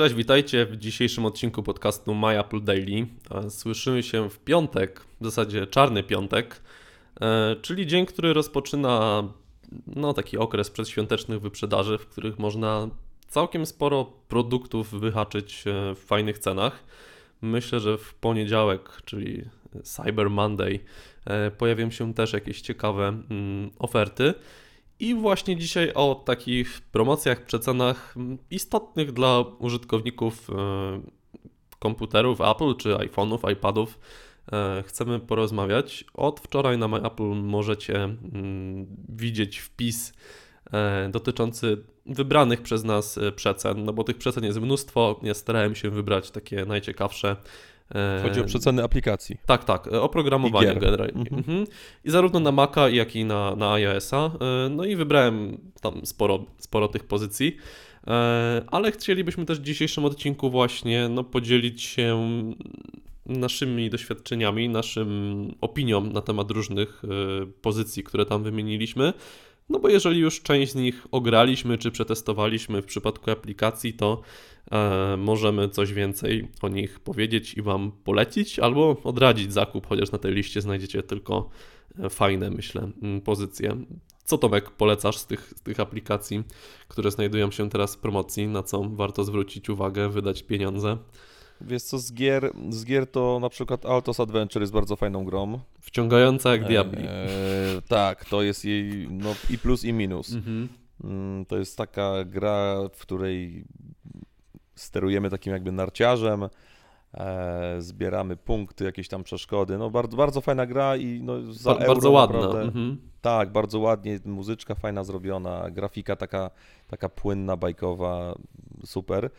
Cześć, witajcie w dzisiejszym odcinku podcastu My Apple Daily. Słyszymy się w piątek, w zasadzie czarny piątek, e, czyli dzień, który rozpoczyna no, taki okres przedświątecznych wyprzedaży, w których można całkiem sporo produktów wyhaczyć e, w fajnych cenach. Myślę, że w poniedziałek, czyli Cyber Monday, e, pojawią się też jakieś ciekawe mm, oferty. I właśnie dzisiaj o takich promocjach, przecenach istotnych dla użytkowników e, komputerów Apple czy iPhone'ów, iPadów e, chcemy porozmawiać. Od wczoraj na MyApple możecie mm, widzieć wpis e, dotyczący wybranych przez nas przecen, no bo tych przecen jest mnóstwo. Ja starałem się wybrać takie najciekawsze Chodzi o przeceny aplikacji. Tak, tak, oprogramowanie generalnie. Mhm. Mhm. I zarówno na Maca, jak i na, na iOS-a. E, no i wybrałem tam sporo, sporo tych pozycji. E, ale chcielibyśmy też w dzisiejszym odcinku właśnie no, podzielić się naszymi doświadczeniami, naszym opinią na temat różnych e, pozycji, które tam wymieniliśmy. No bo jeżeli już część z nich ograliśmy czy przetestowaliśmy w przypadku aplikacji, to e, możemy coś więcej o nich powiedzieć i Wam polecić albo odradzić zakup, chociaż na tej liście znajdziecie tylko e, fajne, myślę, pozycje. Co Tomek polecasz z tych, z tych aplikacji, które znajdują się teraz w promocji, na co warto zwrócić uwagę, wydać pieniądze? Wiesz co, z gier, z gier to na przykład Altos Adventure jest bardzo fajną grą. Wciągająca jak diabli. E, tak, to jest jej no, i plus i minus. Mhm. Mm, to jest taka gra, w której sterujemy takim jakby narciarzem, e, zbieramy punkty, jakieś tam przeszkody. No bardzo, bardzo fajna gra i no, za ba Bardzo ładna. Mhm. Tak, bardzo ładnie, muzyczka fajna zrobiona, grafika taka, taka płynna, bajkowa, super.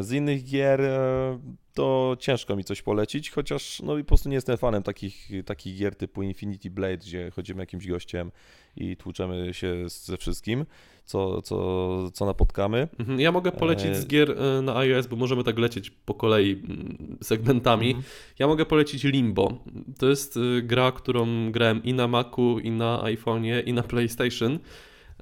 Z innych gier e, to ciężko mi coś polecić, chociaż no i po prostu nie jestem fanem takich, takich gier typu Infinity Blade, gdzie chodzimy jakimś gościem i tłuczemy się ze wszystkim, co, co, co napotkamy. Mhm, ja mogę polecić z e, gier e, na iOS, bo możemy tak lecieć po kolei segmentami. Mhm. Ja mogę polecić Limbo. To jest gra, którą grałem i na Macu, i na iPhone'ie, i na PlayStation.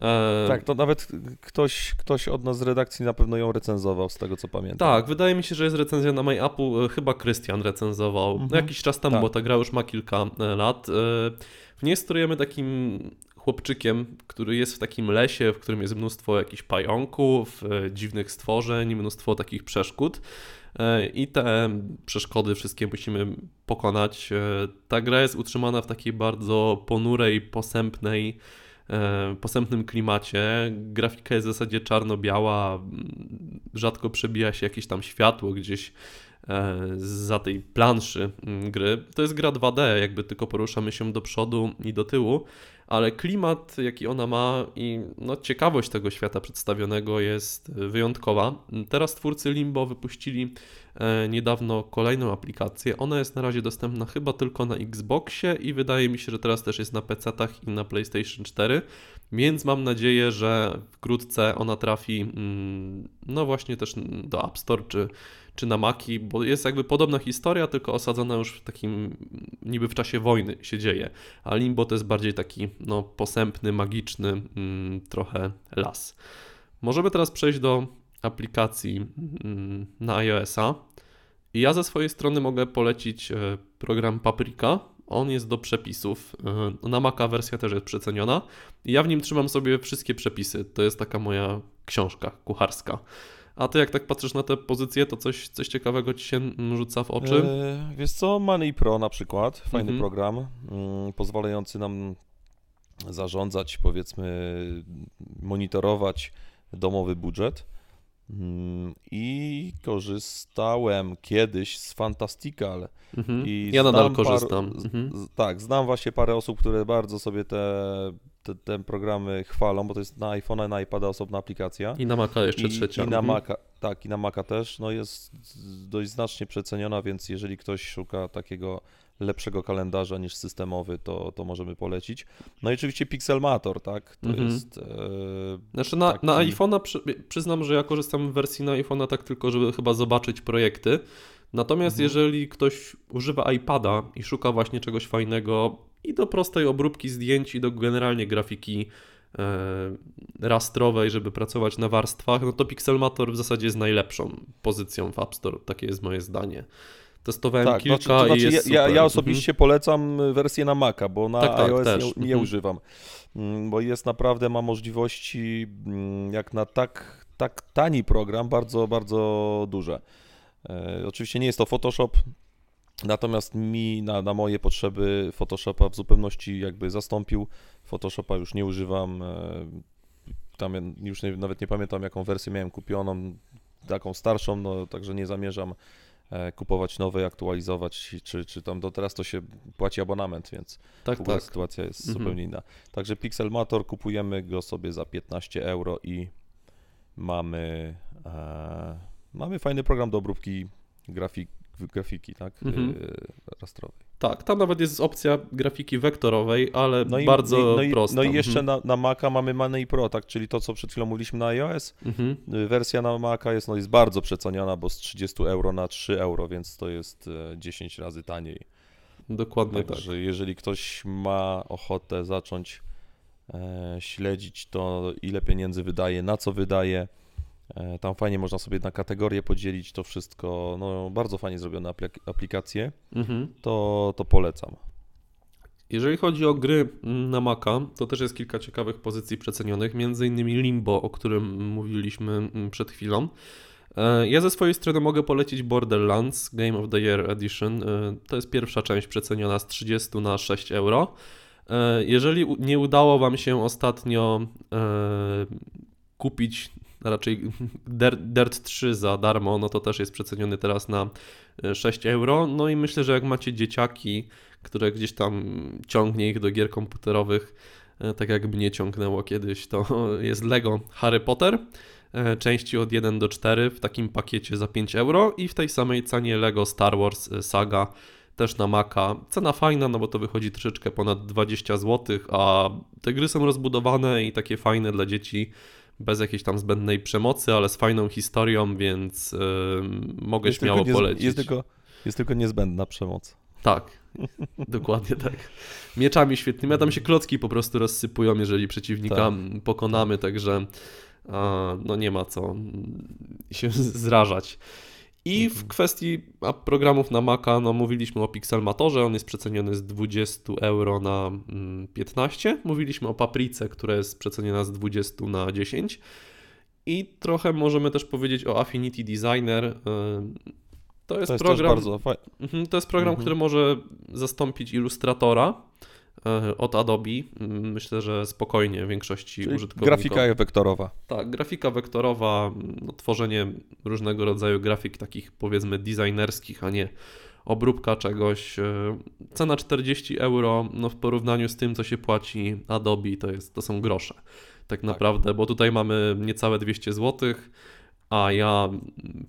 E, tak, to nawet ktoś, ktoś od nas z redakcji na pewno ją recenzował, z tego co pamiętam. Tak, wydaje mi się, że jest recenzja na MyAppu, e, chyba Krystian recenzował mhm. jakiś czas temu, tak. bo ta gra już ma kilka e, lat. W niej sterujemy takim chłopczykiem, który jest w takim lesie, w którym jest mnóstwo jakichś pająków, dziwnych stworzeń, mnóstwo takich przeszkód. I te przeszkody wszystkie musimy pokonać. Ta gra jest utrzymana w takiej bardzo ponurej, posępnej, E, posępnym klimacie. Grafika jest w zasadzie czarno-biała, rzadko przebija się jakieś tam światło gdzieś e, za tej planszy gry. To jest gra 2D, jakby tylko poruszamy się do przodu i do tyłu, ale klimat, jaki ona ma i no, ciekawość tego świata przedstawionego jest wyjątkowa. Teraz twórcy Limbo wypuścili e, niedawno kolejną aplikację. Ona jest na razie dostępna chyba tylko na Xboxie i wydaje mi się, że teraz też jest na PC-tach i na PlayStation 4, więc mam nadzieję, że wkrótce ona trafi mm, no właśnie też do App Store czy czy na Maki, bo jest jakby podobna historia, tylko osadzona już w takim, niby w czasie wojny się dzieje, a Limbo to jest bardziej taki no, posępny, magiczny mm, trochę las. Możemy teraz przejść do aplikacji mm, na iOS-a. I ja ze swojej strony mogę polecić e, program Paprika. On jest do przepisów. E, na Maca wersja też jest przeceniona. Ja w nim trzymam sobie wszystkie przepisy. To jest taka moja książka kucharska. A ty jak tak patrzysz na te pozycje, to coś, coś ciekawego ci się rzuca w oczy? E, wiesz co, Money Pro na przykład, fajny mhm. program, mm, pozwalający nam zarządzać, powiedzmy, monitorować domowy budżet. Mm, I korzystałem kiedyś z Fantastical. Mhm. I ja nadal korzystam. Par... Mhm. Tak, znam właśnie parę osób, które bardzo sobie te te, te, programy chwalą, bo to jest na iPhone'a, na iPada osobna aplikacja. I na Maca jeszcze I, trzecia. I na mhm. Maca, tak, i na Maca też, no jest dość znacznie przeceniona, więc jeżeli ktoś szuka takiego lepszego kalendarza niż systemowy, to, to możemy polecić. No i oczywiście Pixelmator, tak? To mhm. jest. E, znaczy na, taki... na iPhone'a przy, przyznam, że ja korzystam w wersji na iPhone'a tak tylko, żeby chyba zobaczyć projekty. Natomiast mhm. jeżeli ktoś używa iPada i szuka właśnie czegoś fajnego, i do prostej obróbki zdjęć, i do generalnie grafiki rastrowej, żeby pracować na warstwach, no to Pixelmator w zasadzie jest najlepszą pozycją w App Store, takie jest moje zdanie. Testowałem tak, kilka to znaczy i jest ja, ja, osobiście mhm. polecam wersję na Maca, bo na tak, tak, iOS też. nie, nie mhm. używam, mm, bo jest naprawdę, ma możliwości mm, jak na tak, tak tani program, bardzo, bardzo duże. E, oczywiście nie jest to Photoshop, natomiast mi na, na moje potrzeby Photoshopa w zupełności jakby zastąpił. Photoshopa już nie używam. E, tam już nie, nawet nie pamiętam, jaką wersję miałem kupioną, taką starszą, no także nie zamierzam kupować nowej, aktualizować, czy, czy tam do teraz to się płaci abonament, więc tak, w tak. sytuacja jest mhm. zupełnie inna. Także Pixelmator kupujemy go sobie za 15 euro i mamy, e, mamy fajny program do obróbki grafik, grafiki, tak, mhm. E, rastrowej. Tak, tam nawet jest opcja grafiki wektorowej, ale no i, bardzo no i, prosta. No i jeszcze mhm. na, na Maca mamy Money Pro, tak, czyli to, co przed chwilą mówiliśmy na iOS. Mhm. Y, wersja na Maca jest, no, jest bardzo przeceniona, bo z 30 euro na 3 euro, więc to jest 10 e, razy taniej. Dokładnie Także tak. jeżeli ktoś ma ochotę zacząć e, śledzić to, ile pieniędzy wydaje, na co wydaje, tam fajnie można sobie na kategorie podzielić to wszystko. No, bardzo fajnie zrobione aplikacje. Mhm. To, to polecam. Jeżeli chodzi o gry na Maca, to też jest kilka ciekawych pozycji przecenionych, między innymi Limbo, o którym mówiliśmy mm, przed chwilą. E, ja ze swojej strony mogę polecić Borderlands Game of the Year Edition. E, to jest pierwsza część przeceniona z 30 na 6 euro. Jeżeli nie udało Wam się ostatnio kupić raczej Dirt 3 za darmo, no to też jest przeceniony teraz na 6 e, euro. No i myślę, że jak macie dzieciaki, które gdzieś tam ciągnie ich do gier komputerowych, e, tak jak mnie ciągnęło kiedyś, to jest Lego Harry Potter, e, części od 1 do 4 w takim pakiecie za 5 euro i w tej samej cenie Lego Star Wars Saga też na Maca. Cena fajna, no bo to wychodzi troszeczkę ponad 20 zł, a te gry są rozbudowane i takie fajne dla dzieci bez jakiejś tam zbędnej przemocy, ale z fajną historią, więc yy, mogę jest śmiało nie, polecić. Jest tylko, jest tylko niezbędna przemoc. Tak, dokładnie tak. Mieczami świetnymi, a tam się klocki po prostu rozsypują, jeżeli przeciwnika tak. pokonamy, także no nie ma co się zrażać. I w mhm. kwestii programów na Maca, no mówiliśmy o Pixelmatorze, on jest przeceniony z 20 euro na 15. Mm, mówiliśmy o Paprice, która jest przeceniona z 20 na 10. I trochę możemy też powiedzieć o Affinity Designer. Y, to jest, to jest program, bardzo. Mhm, to jest program, mhm. który może zastąpić Illustratora od Adobe. Mm, myślę, że spokojnie większości Czyli użytkowników. Grafika wektorowa. Tak, grafika wektorowa, no, tworzenie różnego rodzaju grafik takich powiedzmy designerskich, a nie obróbka czegoś. E, cena 40 euro, no w porównaniu z tym, co się płaci Adobe, to, jest, to są grosze. Tak, tak naprawdę, bo tutaj mamy niecałe 200 zł, a ja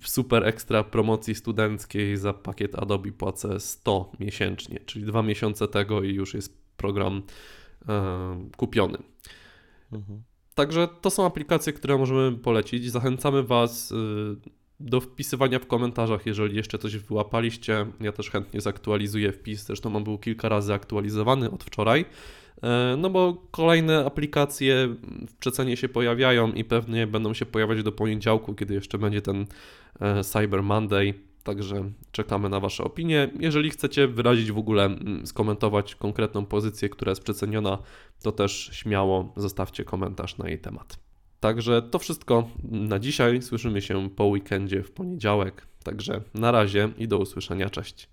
w super ekstra promocji studenckiej za pakiet Adobe płacę 100 miesięcznie, czyli dwa miesiące tego i już jest program e, kupiony. Mhm. Także to są aplikacje, które możemy polecić. Zachęcamy Was e, do wpisywania w komentarzach, jeżeli jeszcze coś wyłapaliście. Ja też chętnie zaktualizuję wpis, zresztą on był kilka razy aktualizowany od wczoraj. E, no bo kolejne aplikacje w przecenie się pojawiają i pewnie będą się pojawiać do poniedziałku, kiedy jeszcze będzie ten Cyber Monday. Także czekamy na Wasze opinie. Jeżeli chcecie wyrazić w ogóle, mm, skomentować konkretną pozycję, która jest przeceniona, to też śmiało zostawcie komentarz na jej temat. Także to wszystko na dzisiaj. Słyszymy się po weekendzie w poniedziałek. Także na razie i do usłyszenia. Cześć.